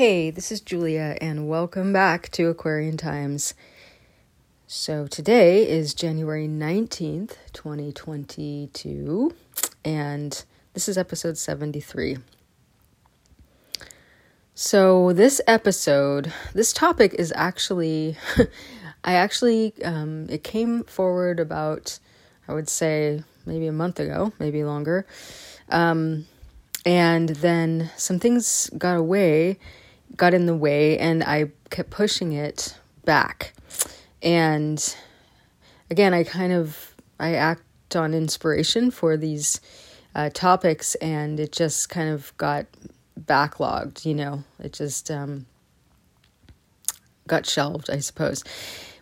Hey, this is Julia, and welcome back to Aquarian Times. So, today is January 19th, 2022, and this is episode 73. So, this episode, this topic is actually, I actually, um, it came forward about, I would say, maybe a month ago, maybe longer. Um, and then some things got away got in the way and I kept pushing it back. And again, I kind of I act on inspiration for these uh, topics, and it just kind of got backlogged. You know, it just um, got shelved, I suppose.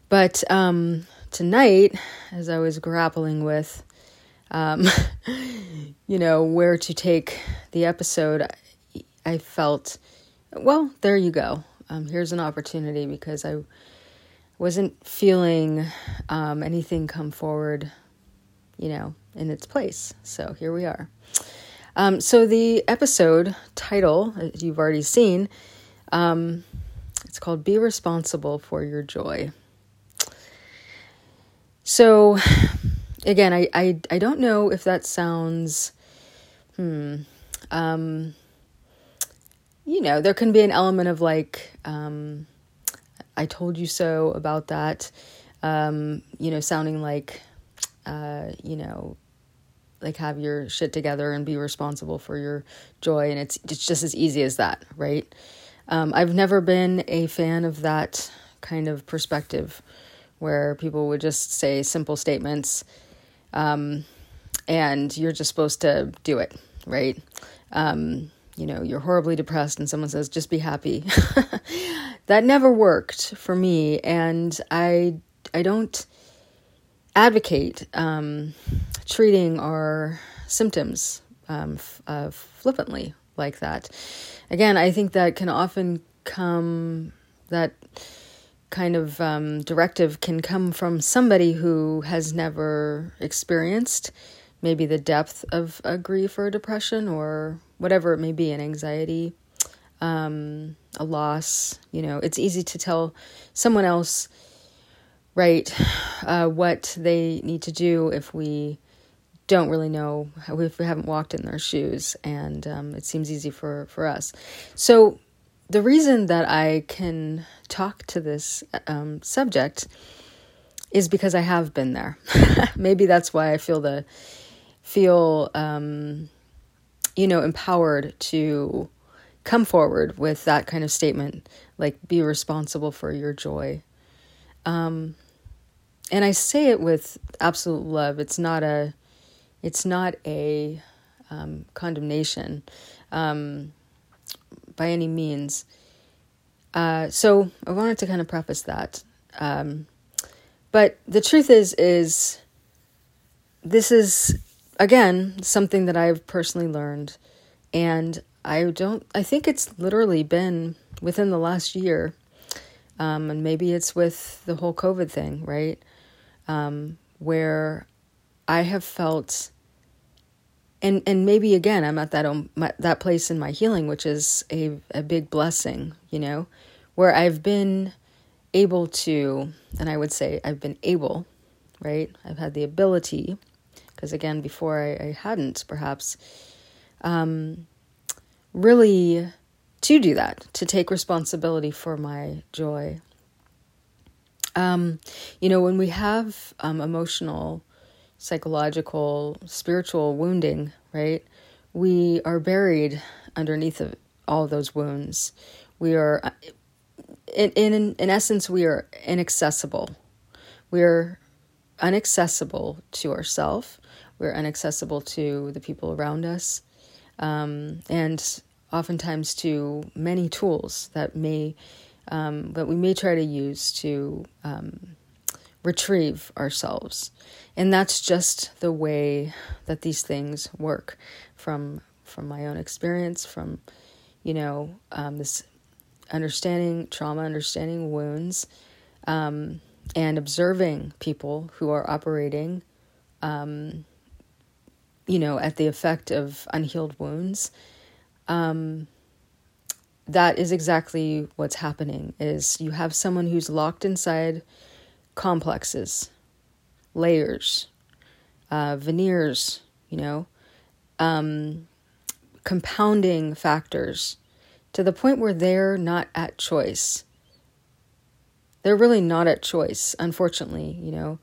But um, tonight, as I was grappling with, um, you know, where to take the episode, I felt well, there you go. Um, here's an opportunity because I wasn't feeling um, anything come forward, you know, in its place. So here we are. Um, so the episode title, as you've already seen, um, it's called "Be Responsible for Your Joy." So, again, I I, I don't know if that sounds, hmm. Um, you know, there can be an element of like, um, I told you so about that, um, you know, sounding like, uh, you know, like have your shit together and be responsible for your joy. And it's, it's just as easy as that, right? Um, I've never been a fan of that kind of perspective where people would just say simple statements um, and you're just supposed to do it, right? Um, you know, you're horribly depressed and someone says, just be happy. that never worked for me. And I, I don't advocate um, treating our symptoms um, f- uh, flippantly like that. Again, I think that can often come, that kind of um, directive can come from somebody who has never experienced maybe the depth of a grief or a depression or whatever it may be an anxiety um, a loss you know it's easy to tell someone else right uh, what they need to do if we don't really know if we haven't walked in their shoes and um, it seems easy for for us. So the reason that i can talk to this um, subject is because i have been there. Maybe that's why i feel the feel, um, you know, empowered to come forward with that kind of statement, like be responsible for your joy. Um, and I say it with absolute love. It's not a, it's not a um, condemnation um, by any means. Uh, so I wanted to kind of preface that. Um, but the truth is, is this is again, something that I've personally learned. And I don't, I think it's literally been within the last year. Um, and maybe it's with the whole COVID thing, right? Um, where I have felt, and and maybe again, I'm at that my, that place in my healing, which is a a big blessing, you know, where I've been able to, and I would say I've been able, right? I've had the ability because again, before I, I hadn't perhaps um, really to do that, to take responsibility for my joy. Um, you know, when we have um, emotional, psychological, spiritual wounding, right, we are buried underneath of all those wounds. We are, uh, in, in, in essence, we are inaccessible. We are inaccessible to ourselves we're inaccessible to the people around us, um, and oftentimes to many tools that may um, that we may try to use to um, retrieve ourselves, and that's just the way that these things work. From from my own experience, from you know um, this understanding trauma, understanding wounds, um, and observing people who are operating um, you know, at the effect of unhealed wounds. Um, that is exactly what's happening is you have someone who's locked inside complexes layers uh, veneers you know um, compounding factors to the point where they're not at choice they're really not at choice unfortunately you know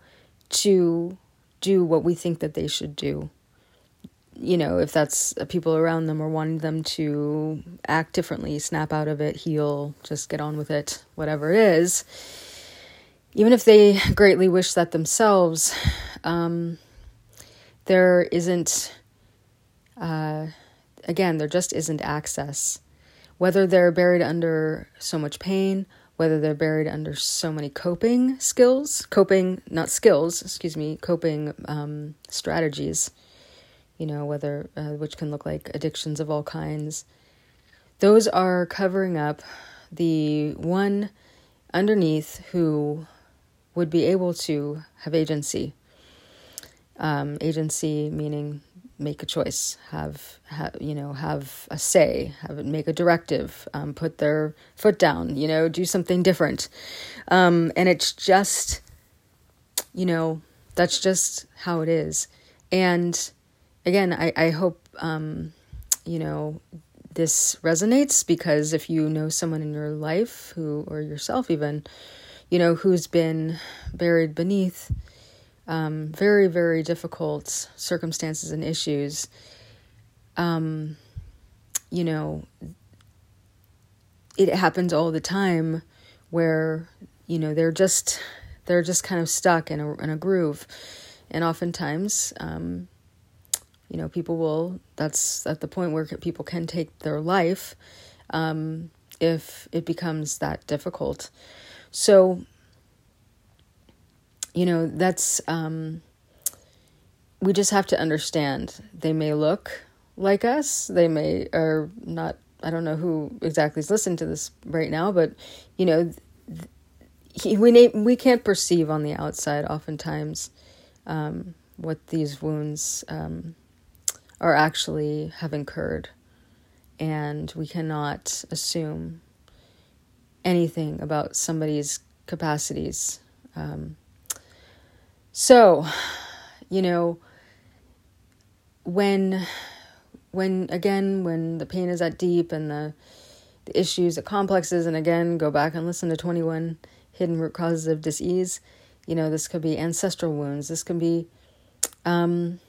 to do what we think that they should do you know, if that's people around them or wanting them to act differently, snap out of it, heal, just get on with it, whatever it is, even if they greatly wish that themselves, um, there isn't, uh, again, there just isn't access. Whether they're buried under so much pain, whether they're buried under so many coping skills, coping, not skills, excuse me, coping um, strategies you know, whether uh, which can look like addictions of all kinds. Those are covering up the one underneath who would be able to have agency. Um, agency meaning make a choice, have, have you know, have a say, have make a directive, um, put their foot down, you know, do something different, um, and it's just, you know, that's just how it is, and again, I, I hope, um, you know, this resonates because if you know someone in your life who, or yourself even, you know, who's been buried beneath um, very, very difficult circumstances and issues, um, you know, it happens all the time where, you know, they're just, they're just kind of stuck in a, in a groove. And oftentimes, um, you know people will that's at the point where people can take their life um, if it becomes that difficult. So you know that's um, we just have to understand. They may look like us. They may or not i don't know who exactly is listening to this right now but you know he, we we can't perceive on the outside oftentimes um, what these wounds um, are actually have incurred. And we cannot assume anything about somebody's capacities. Um, so, you know, when, when again, when the pain is that deep and the, the issues, the complexes, and again, go back and listen to 21 hidden root causes of disease. You know, this could be ancestral wounds. This can be, um,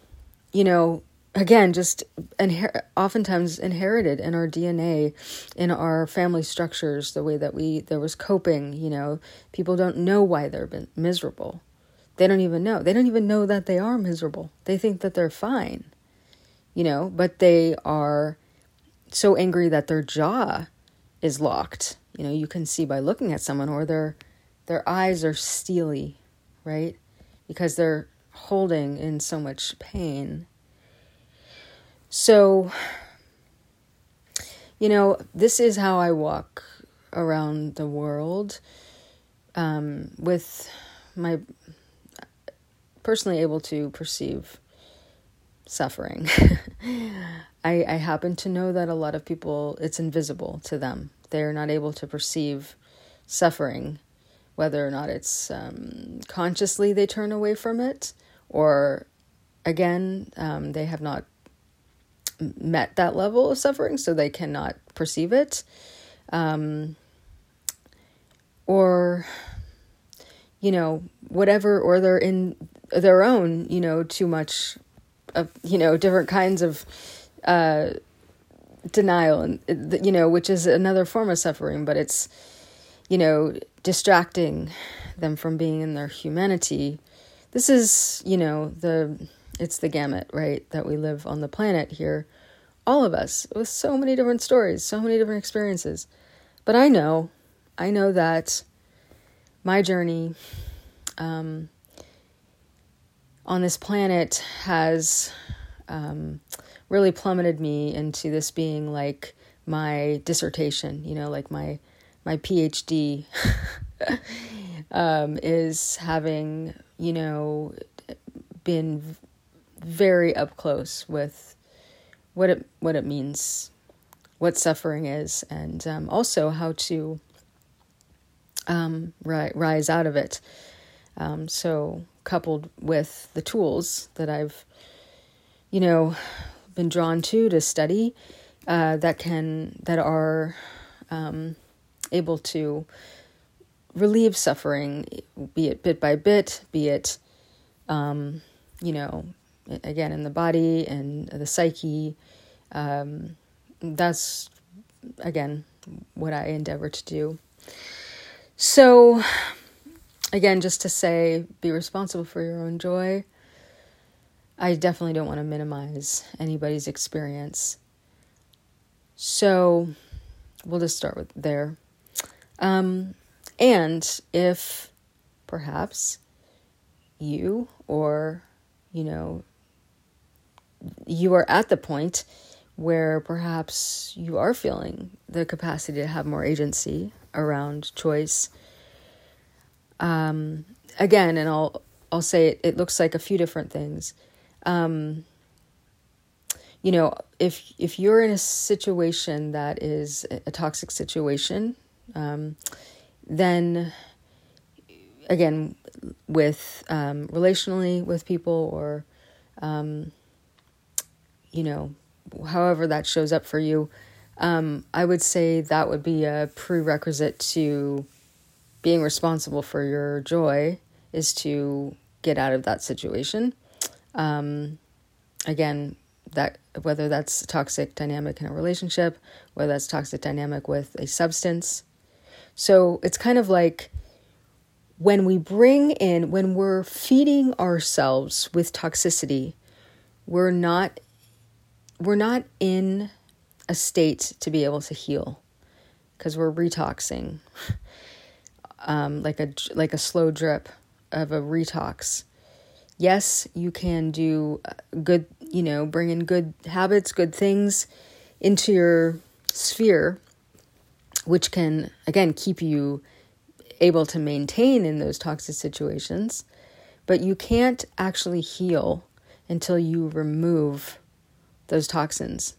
you know, again just inher- oftentimes inherited in our DNA in our family structures the way that we there was coping you know. People don't know why they're miserable. They don't even know. They don't even know that they are miserable. They think that they're fine you know but they are so angry that their jaw is locked. You know you can see by looking at someone or their their eyes are steely right? Because they're holding in so much pain so, you know, this is how I walk around the world um, with my personally able to perceive suffering. I, I happen to know that a lot of people, it's invisible to them. They're not able to perceive suffering, whether or not it's um, consciously they turn away from it, or again, um, they have not met that level of suffering, so they cannot perceive it. Um, or, you know, whatever, or they're in their own, you know, too much of, you know, different kinds of uh, denial, and, you know, which is another form of suffering, but it's, you know, distracting them from being in their humanity. This is, you know, the it's the gamut, right? That we live on the planet here, all of us, with so many different stories, so many different experiences. But I know, I know that my journey um, on this planet has um, really plummeted me into this being like my dissertation, you know, like my my PhD um, is having, you know, been very up close with what it what it means what suffering is and um, also how to um, ri- rise out of it. Um, so, coupled with the tools that I've, you know, been drawn to to study, uh, that can that are um, able to relieve suffering, be it bit by bit, be it, um, you know, again in the body and the psyche. Um, that's again what I endeavor to do. So, again, just to say, be responsible for your own joy. I definitely don't want to minimize anybody's experience. So, we'll just start with there. Um, and if perhaps you or, you know, you are at the point where perhaps you are feeling the capacity to have more agency around choice. Um, again, and I'll I'll say it, it looks like a few different things. Um, you know, if if you're in a situation that is a toxic situation, um, then again, with um, relationally with people or um, you know however that shows up for you, um, I would say that would be a prerequisite to being responsible for your joy is to get out of that situation. Um, again, that whether that's toxic dynamic in a relationship, whether that's toxic dynamic with a substance. So it's kind of like when we bring in, when we're feeding ourselves with toxicity, we're not we're not in a state to be able to heal because we're retoxing. Um, like a like a slow drip of a retox. Yes you can do good you know bring in good habits good things into your sphere which can again keep you able to maintain in those toxic situations. But you can't actually heal until you remove those toxins.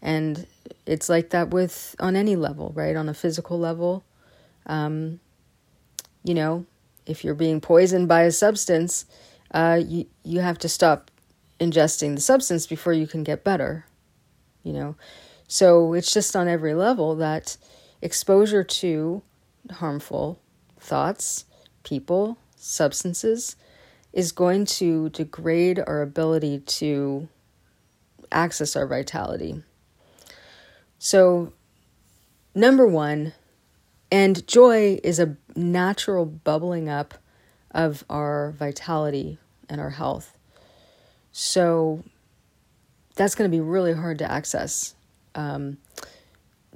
And it's like that with on any level, right? On a physical level. Um, you know, if you're being poisoned by a substance, uh, you you have to stop ingesting the substance before you can get better. You know, so it's just on every level that exposure to harmful thoughts, people, substances is going to degrade our ability to access our vitality. So, number one, and joy is a natural bubbling up of our vitality and our health. So, that's going to be really hard to access. Um,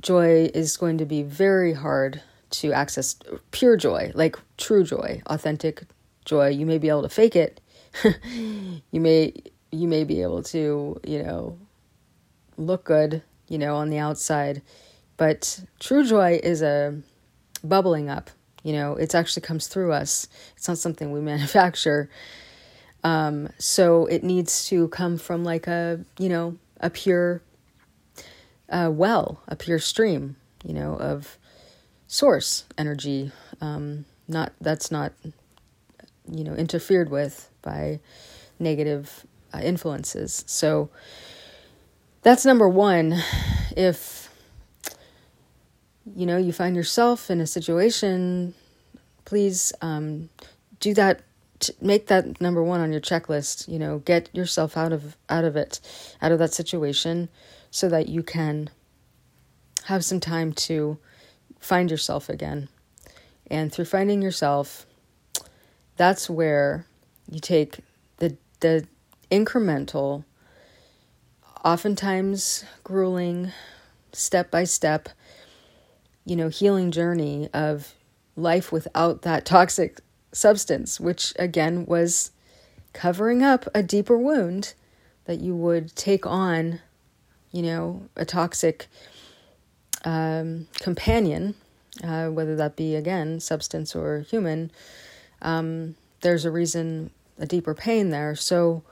joy is going to be very hard to access pure joy, like true joy, authentic joy. You may be able to fake it. you may you may be able to, you know, look good, you know, on the outside. But true joy is a bubbling up, you know, it actually comes through us. It's not something we manufacture. Um, so it needs to come from like a, you know, a pure uh, well, a pure stream, you know, of source energy. Um, not that's not, you know, interfered with by negative uh, influences. So that's number one. If you know you find yourself in a situation, please um, do that. make that number one on your checklist. You know, get yourself out of out of it, out of that situation, so that you can have some time to find yourself again. And through finding yourself, that's where you take the the incremental, oftentimes grueling, step by step, you know, healing journey of life without that toxic substance, which again was covering up a deeper wound that you would take on, you know, a toxic um, companion, uh, whether that be again substance or human. Um, there's a reason, a deeper pain there. So,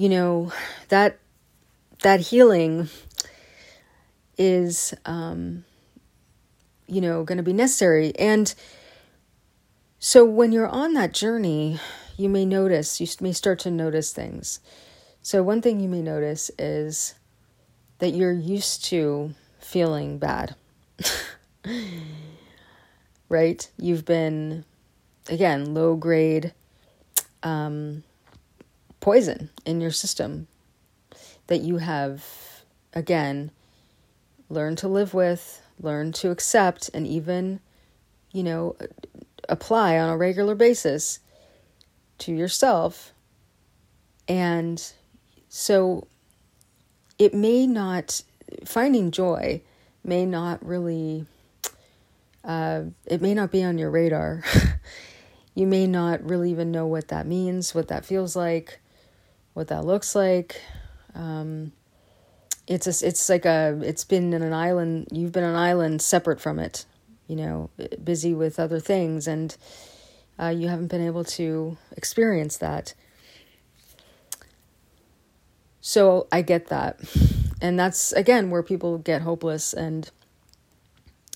you know that that healing is, um, you know, going to be necessary. And so when you're on that journey, you may notice, you may start to notice things. So, one thing you may notice is that you're used to feeling bad. right? You've been, again, low grade um, poison in your system that you have, again, learned to live with, learned to accept, and even, you know, apply on a regular basis to yourself. And so it may not, finding joy may not really, uh, it may not be on your radar. you may not really even know what that means, what that feels like, what that looks like. Um, it's a, it's like a it's been in an island. You've been an island separate from it, you know, busy with other things, and uh, you haven't been able to experience that. So I get that. And that's, again, where people get hopeless and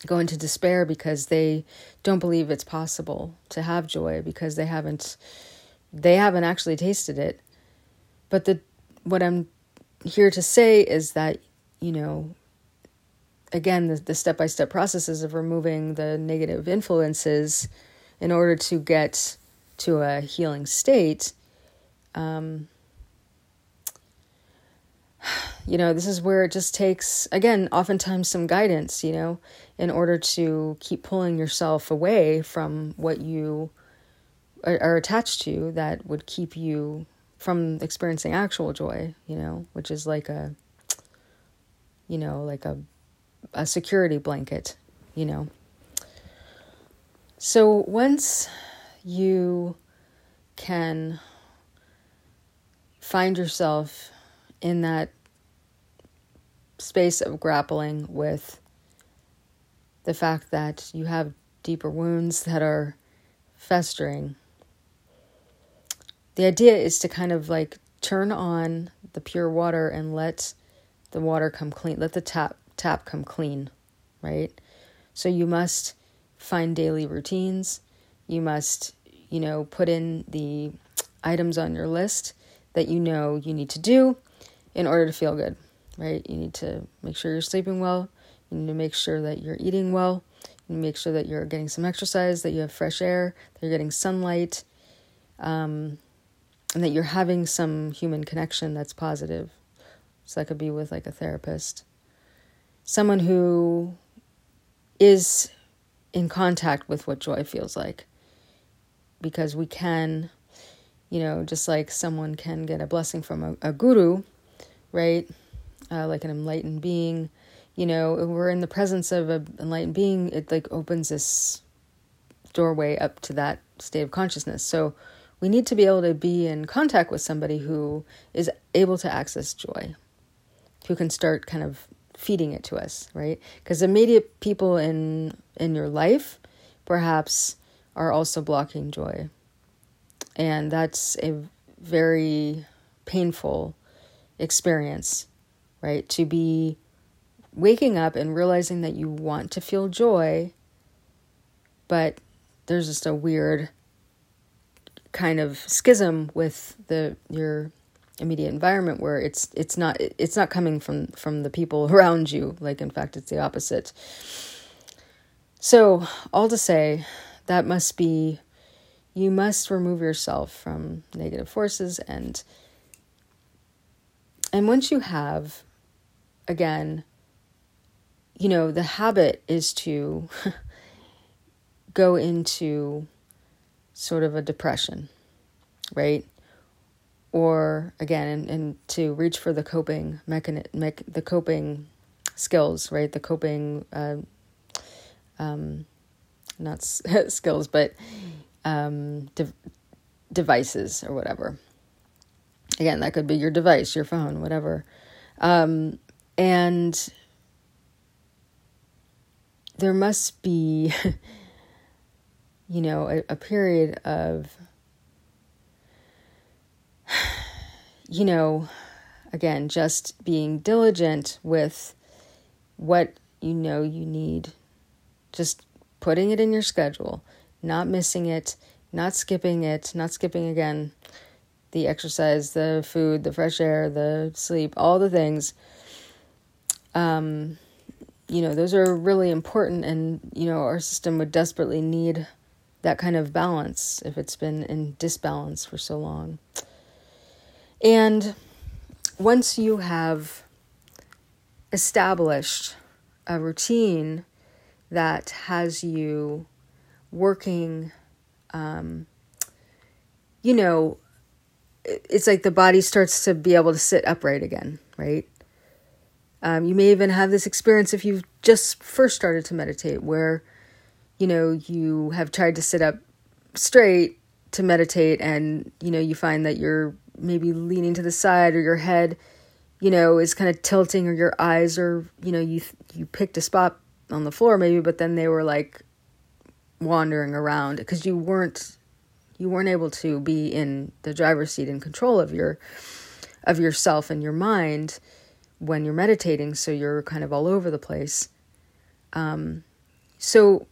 go into despair because they don't believe it's possible to have joy because they haven't they haven't actually tasted it but the what i'm here to say is that you know again the, the step-by-step processes of removing the negative influences in order to get to a healing state um, you know, this is where it just takes, again, oftentimes some guidance, you know, in order to keep pulling yourself away from what you are attached to that would keep you from experiencing actual joy, you know, which is like a, you know, like a, a security blanket, you know. So once you can find yourself in that space of grappling with the fact that you have deeper wounds that are festering. The idea is to kind of like turn on the pure water and let the water come clean, let the tap tap come clean, right? So you must find daily routines. You must, you know, put in the items on your list that you know you need to do in order to feel good right? You need to make sure you're sleeping well. You need to make sure that you're eating well. You need to make sure that you're getting some exercise, that you have fresh air, that you're getting sunlight, um, and that you're having some human connection that's positive. So that could be with like a therapist, someone who is in contact with what joy feels like. Because we can, you know, just like someone can get a blessing from a, a guru, right? uh, like an enlightened being, you know, we're in the presence of an enlightened being, it like opens this doorway up to that state of consciousness. So we need to be able to be in contact with somebody who is able to access joy, who can start kind of feeding it to us, right? Because immediate people in in your life perhaps are also blocking joy. And that's a very painful experience right? To be waking up and realizing that you want to feel joy, but there's just a weird kind of schism with the your immediate environment where it's it's not it's not coming from from the people around you. Like in fact it's the opposite. So all to say that must be you must remove yourself from negative forces and and once you have again, you know, the habit is to go into sort of a depression, right? Or again, and, and to reach for the coping mechanism, mech, the coping skills, right? The coping, uh, um, not skills, but um, de- devices or whatever. Again, that could be your device, your phone, whatever. Um, and there must be, you know, a, a period of, you know, again, just being diligent with what you know you need. Just putting it in your schedule, not missing it, not skipping it, not skipping again the exercise, the food, the fresh air, the sleep, all the things. Um, you know, those are really important, and you know, our system would desperately need that kind of balance if it's been in disbalance for so long. And once you have established a routine that has you working, um, you know, it's like the body starts to be able to sit upright again, right? Um, you may even have this experience if you've just first started to meditate where you know, you have tried to sit up straight to meditate and, you know, you find that you're maybe leaning to the side or your head, you know, is kind of tilting or your eyes are, you know, you you picked a spot on the floor maybe, but then they were like wandering around because you weren't you weren't able to be in the driver's seat in control of your of yourself and your mind when you're meditating so you're kind of all over the place. Um, so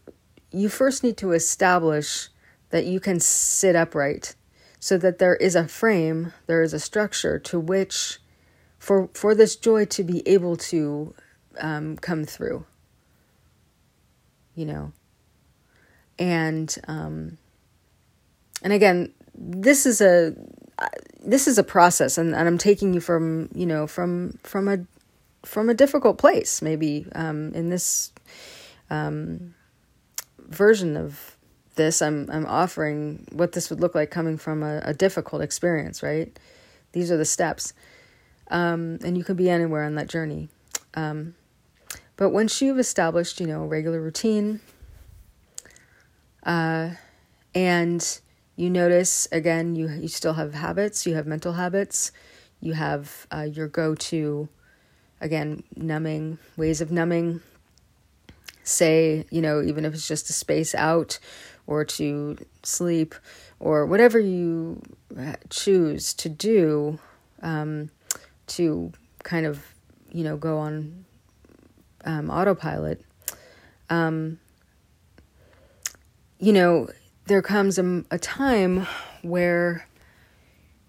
you first need to establish that you can sit upright so that there is a frame, there is a structure to which for for this joy to be able to um, come through. You know. And um, and again, this is a this is a process and, and I'm taking you from, you know, from from a from a difficult place, maybe um, in this um, version of this, I'm I'm offering what this would look like coming from a, a difficult experience, right? These are the steps, um, and you can be anywhere on that journey. Um, but once you've established, you know, a regular routine, uh, and you notice again, you you still have habits, you have mental habits, you have uh, your go to, again, numbing ways of numbing say, you know, even if it's just to space out or to sleep or whatever you choose to do um, to kind of, you know, go on um, autopilot, um, you know, there comes a, a time where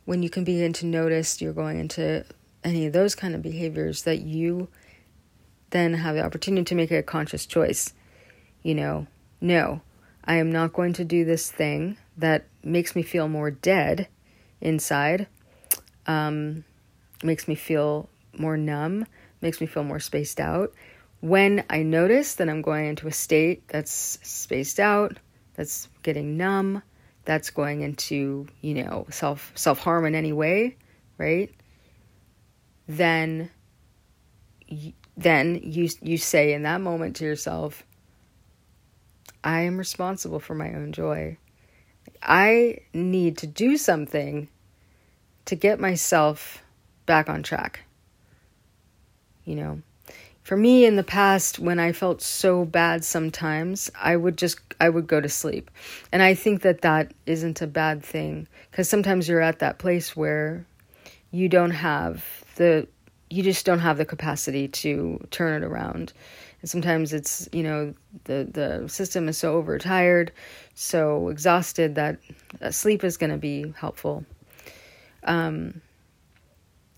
when you can begin to notice you're going into any of those kind of behaviors that you then have the opportunity to make a conscious choice. You know, no, I am not going to do this thing that makes me feel more dead inside, um, makes me feel more numb, makes me feel more spaced out. When I notice that I'm going into a state that's spaced out, that's getting numb, that's going into, you know, self self harm in any way, right? Then then you you say in that moment to yourself i am responsible for my own joy. I need to do something to get myself back on track. You know for me in the past when i felt so bad sometimes i would just i would go to sleep. And i think that that isn't a bad thing because sometimes you're at that place where you don't have the you just don't have the capacity to turn it around. And sometimes it's, you know, the, the system is so overtired, so exhausted that sleep is going to be helpful. Um,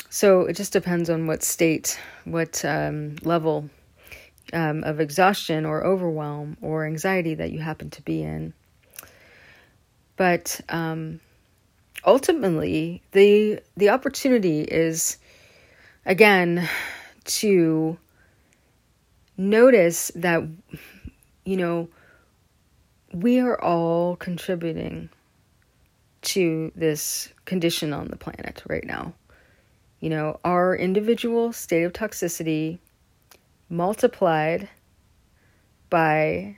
so it just depends on what state, what um, level um, of exhaustion or overwhelm or anxiety that you happen to be in. But um, ultimately, the the opportunity is again to notice that you know we are all contributing to this condition on the planet right now. You know, our individual state of toxicity multiplied by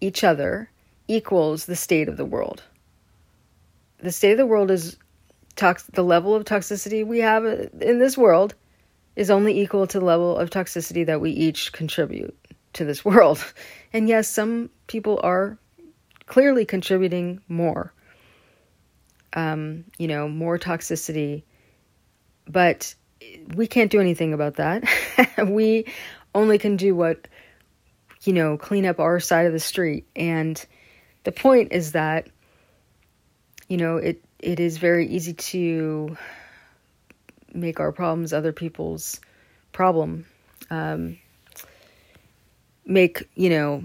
each other equals the state of the world. The state of the world is tox- the level of toxicity we have in this world is only equal to the level of toxicity that we each contribute to this world. And yes, some people are clearly contributing more. Um, you know, more toxicity, but we can't do anything about that. we only can do what, you know, clean up our side of the street. And the point is that, you know, it, it is very easy to make our problems other people's problem. Um, make, you know,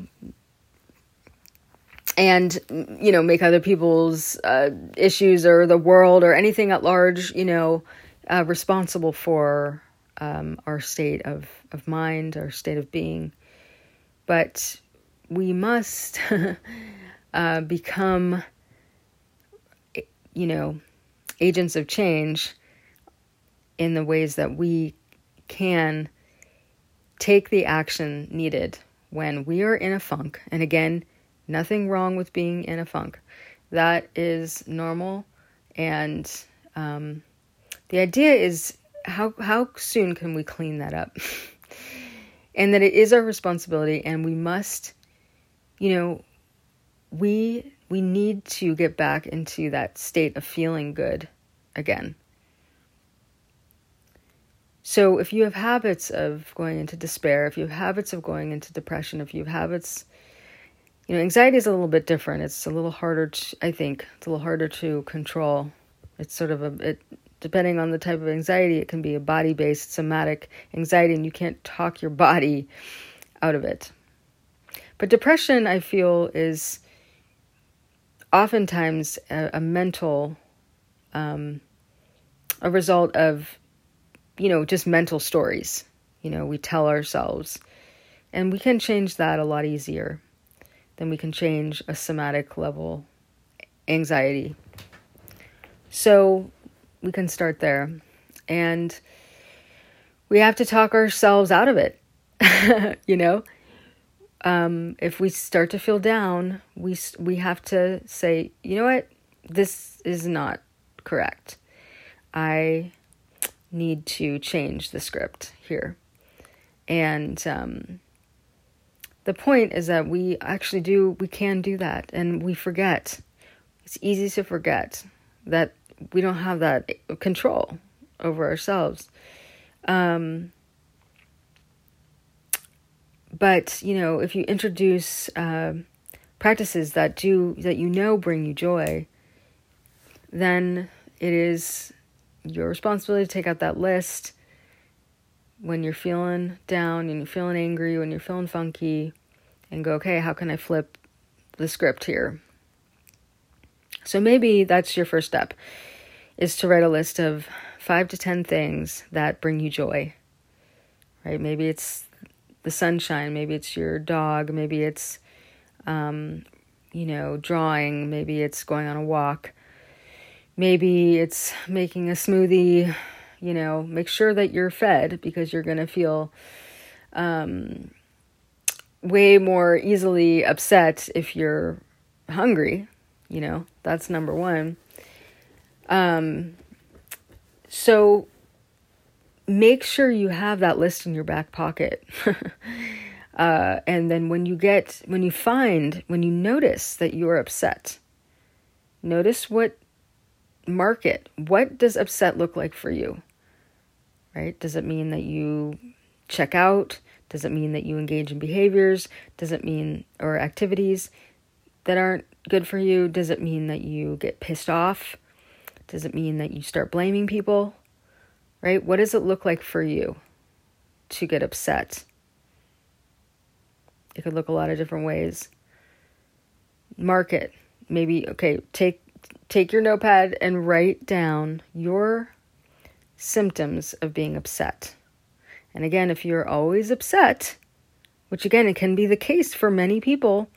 and you know make other people's uh, issues or the world or anything at large you know uh, responsible for um, our state of, of mind our state of being but we must uh, become you know agents of change in the ways that we can take the action needed when we are in a funk and again Nothing wrong with being in a funk. That is normal. And um, the idea is how, how soon can we clean that up? and that it is our responsibility and we must, you know, we we need to get back into that state of feeling good again. So if you have habits of going into despair, if you have habits of going into depression, if you have habits you know, anxiety is a little bit different. It's a little harder, to, I think, it's a little harder to control. It's sort of a, it, depending on the type of anxiety, it can be a body based somatic anxiety, and you can't talk your body out of it. But depression, I feel, is oftentimes a, a mental, um, a result of, you know, just mental stories. You know, we tell ourselves. And we can change that a lot easier then we can change a somatic level anxiety. So we can start there. And we have to talk ourselves out of it. you know, um, if we start to feel down, we we have to say, you know what, this is not correct. I need to change the script here, and um, the point is that we actually do we can do that and we forget. It's easy to forget that we don't have that control over ourselves. Um, but you know if you introduce uh, practices that do that you know bring you joy then it is your responsibility to take out that list when you're feeling down and you're feeling angry, when you're feeling funky, and go, okay, how can I flip the script here? So maybe that's your first step is to write a list of five to 10 things that bring you joy, right? Maybe it's the sunshine, maybe it's your dog, maybe it's, um, you know, drawing, maybe it's going on a walk, maybe it's making a smoothie, you know, make sure that you're fed because you're going to feel um, way more easily upset if you're hungry, you know, that's number one. Um, so make sure you have that list in your back pocket. uh, and then when you get, when you find, when you notice that you are upset, notice what market, what does upset look like for you? right? Does it mean that you check out? Does it mean that you engage in behaviors? Does it mean, or activities that aren't good for you? Does it mean that you get pissed off? Does it mean that you start blaming people? Right? What does it look like for you to get upset? It could look a lot of different ways. Mark it. Maybe okay, take take your notepad and write down your symptoms of being upset. And again, if you're always upset, which again, it can be the case for many people,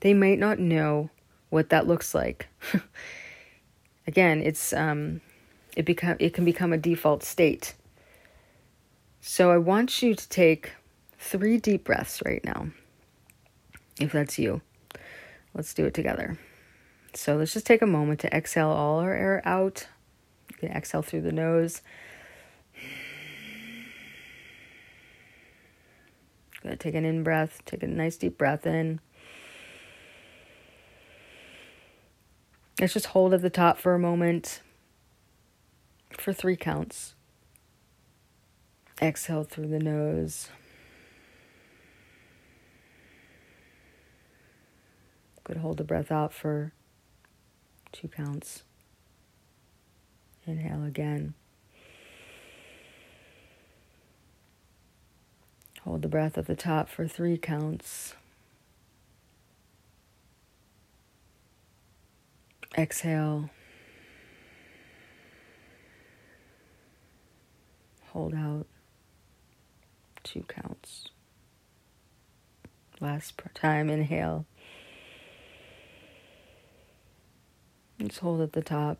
they might not know what that looks like. again, it's um, it become it can become a default state. So I want you to take three deep breaths right now. If that's you, let's do it together. So let's just take a moment to exhale all our air out. You can exhale through the nose Gonna take an in breath, take a nice deep breath in. Let's just hold at the top for a moment for three counts. Exhale through the nose. Could hold the breath out for two counts. Inhale again. Hold the breath at the top for three counts. Exhale. Hold out two counts. Last time, inhale. Just hold at the top.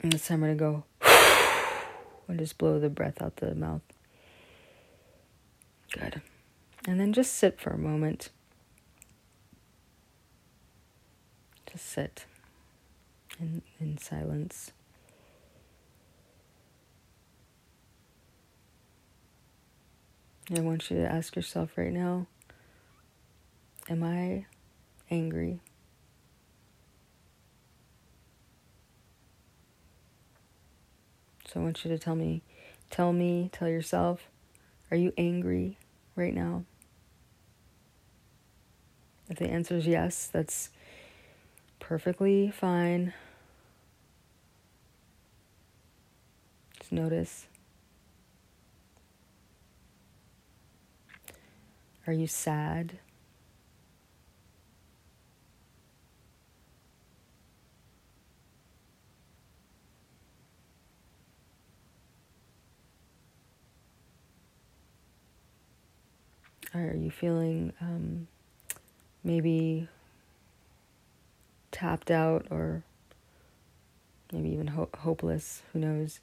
And this time I'm going to go and just blow the breath out the mouth. Good. And then just sit for a moment. Just sit in, in silence. I want you to ask yourself right now Am I angry? So I want you to tell me, tell me, tell yourself, are you angry right now? If the answer is yes, that's perfectly fine. Just notice. Are you sad? Are you feeling um, maybe tapped out or maybe even ho- hopeless? Who knows?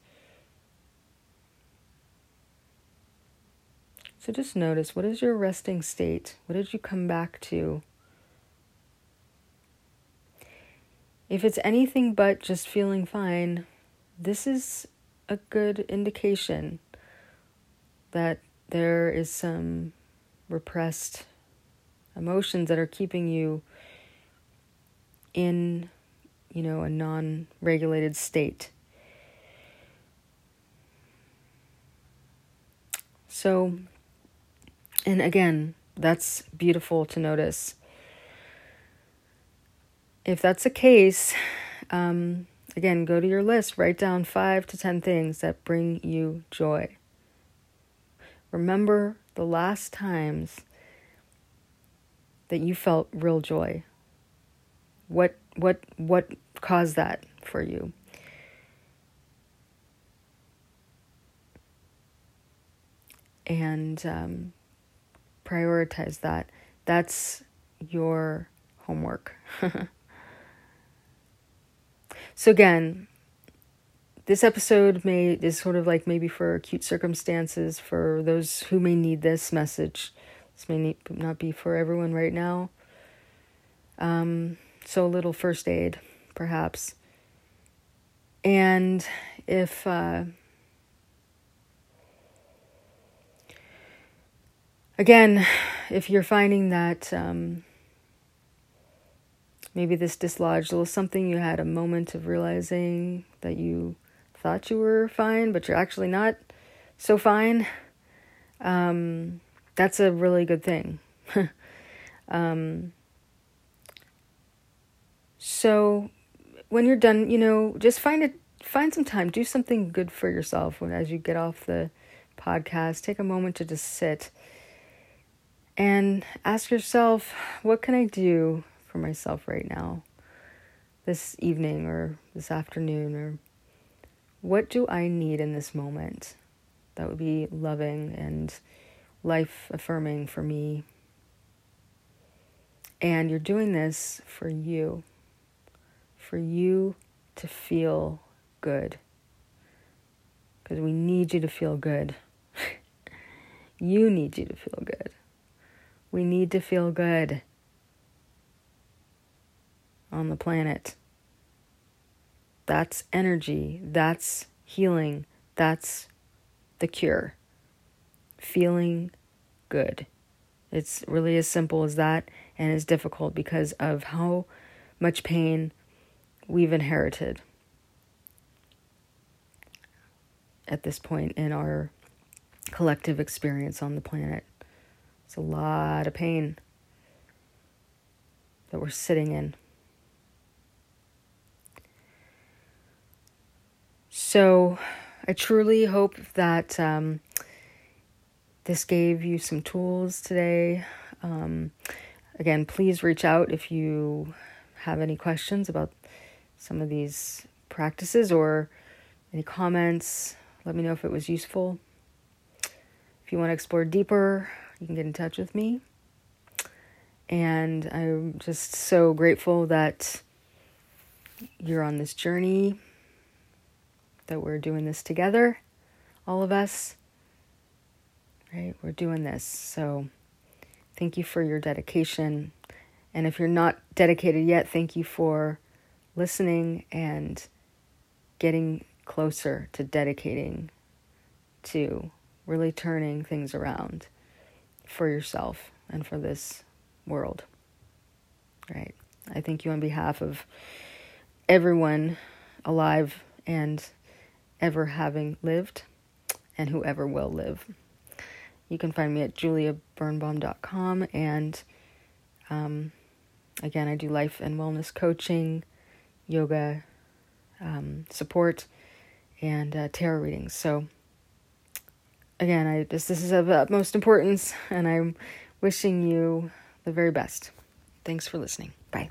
So just notice what is your resting state? What did you come back to? If it's anything but just feeling fine, this is a good indication that there is some repressed emotions that are keeping you in, you know, a non regulated state. So, and again, that's beautiful to notice. If that's the case, um, again, go to your list, write down five to ten things that bring you joy. Remember the last times that you felt real joy? What what what caused that for you? And um, prioritize that. That's your homework. so again, this episode may is sort of like maybe for acute circumstances for those who may need this message. This may need, not be for everyone right now. Um, so a little first aid, perhaps. And if uh, again, if you're finding that um, maybe this dislodged a little something you had a moment of realizing that you thought you were fine, but you're actually not so fine, um, that's a really good thing. um, so when you're done, you know, just find it, find some time, do something good for yourself. When as you get off the podcast, take a moment to just sit and ask yourself, what can I do for myself right now, this evening or this afternoon or what do I need in this moment that would be loving and life affirming for me? And you're doing this for you, for you to feel good. Because we need you to feel good. you need you to feel good. We need to feel good on the planet. That's energy. That's healing. That's the cure. Feeling good. It's really as simple as that and it's difficult because of how much pain we've inherited at this point in our collective experience on the planet. It's a lot of pain. that we're sitting in. So, I truly hope that um, this gave you some tools today. Um, again, please reach out if you have any questions about some of these practices or any comments. Let me know if it was useful. If you want to explore deeper, you can get in touch with me. And I'm just so grateful that you're on this journey, that we're doing this together, all of us. Right? We're doing this. So thank you for your dedication. And if you're not dedicated yet, thank you for listening and getting closer to dedicating to really turning things around for yourself and for this world. Right. I thank you on behalf of everyone alive and ever having lived and whoever will live. You can find me at juliabirnbaum.com and um, again, I do life and wellness coaching, yoga um, support, and uh, tarot readings. So again, I this is of utmost importance, and I'm wishing you the very best. Thanks for listening. Bye.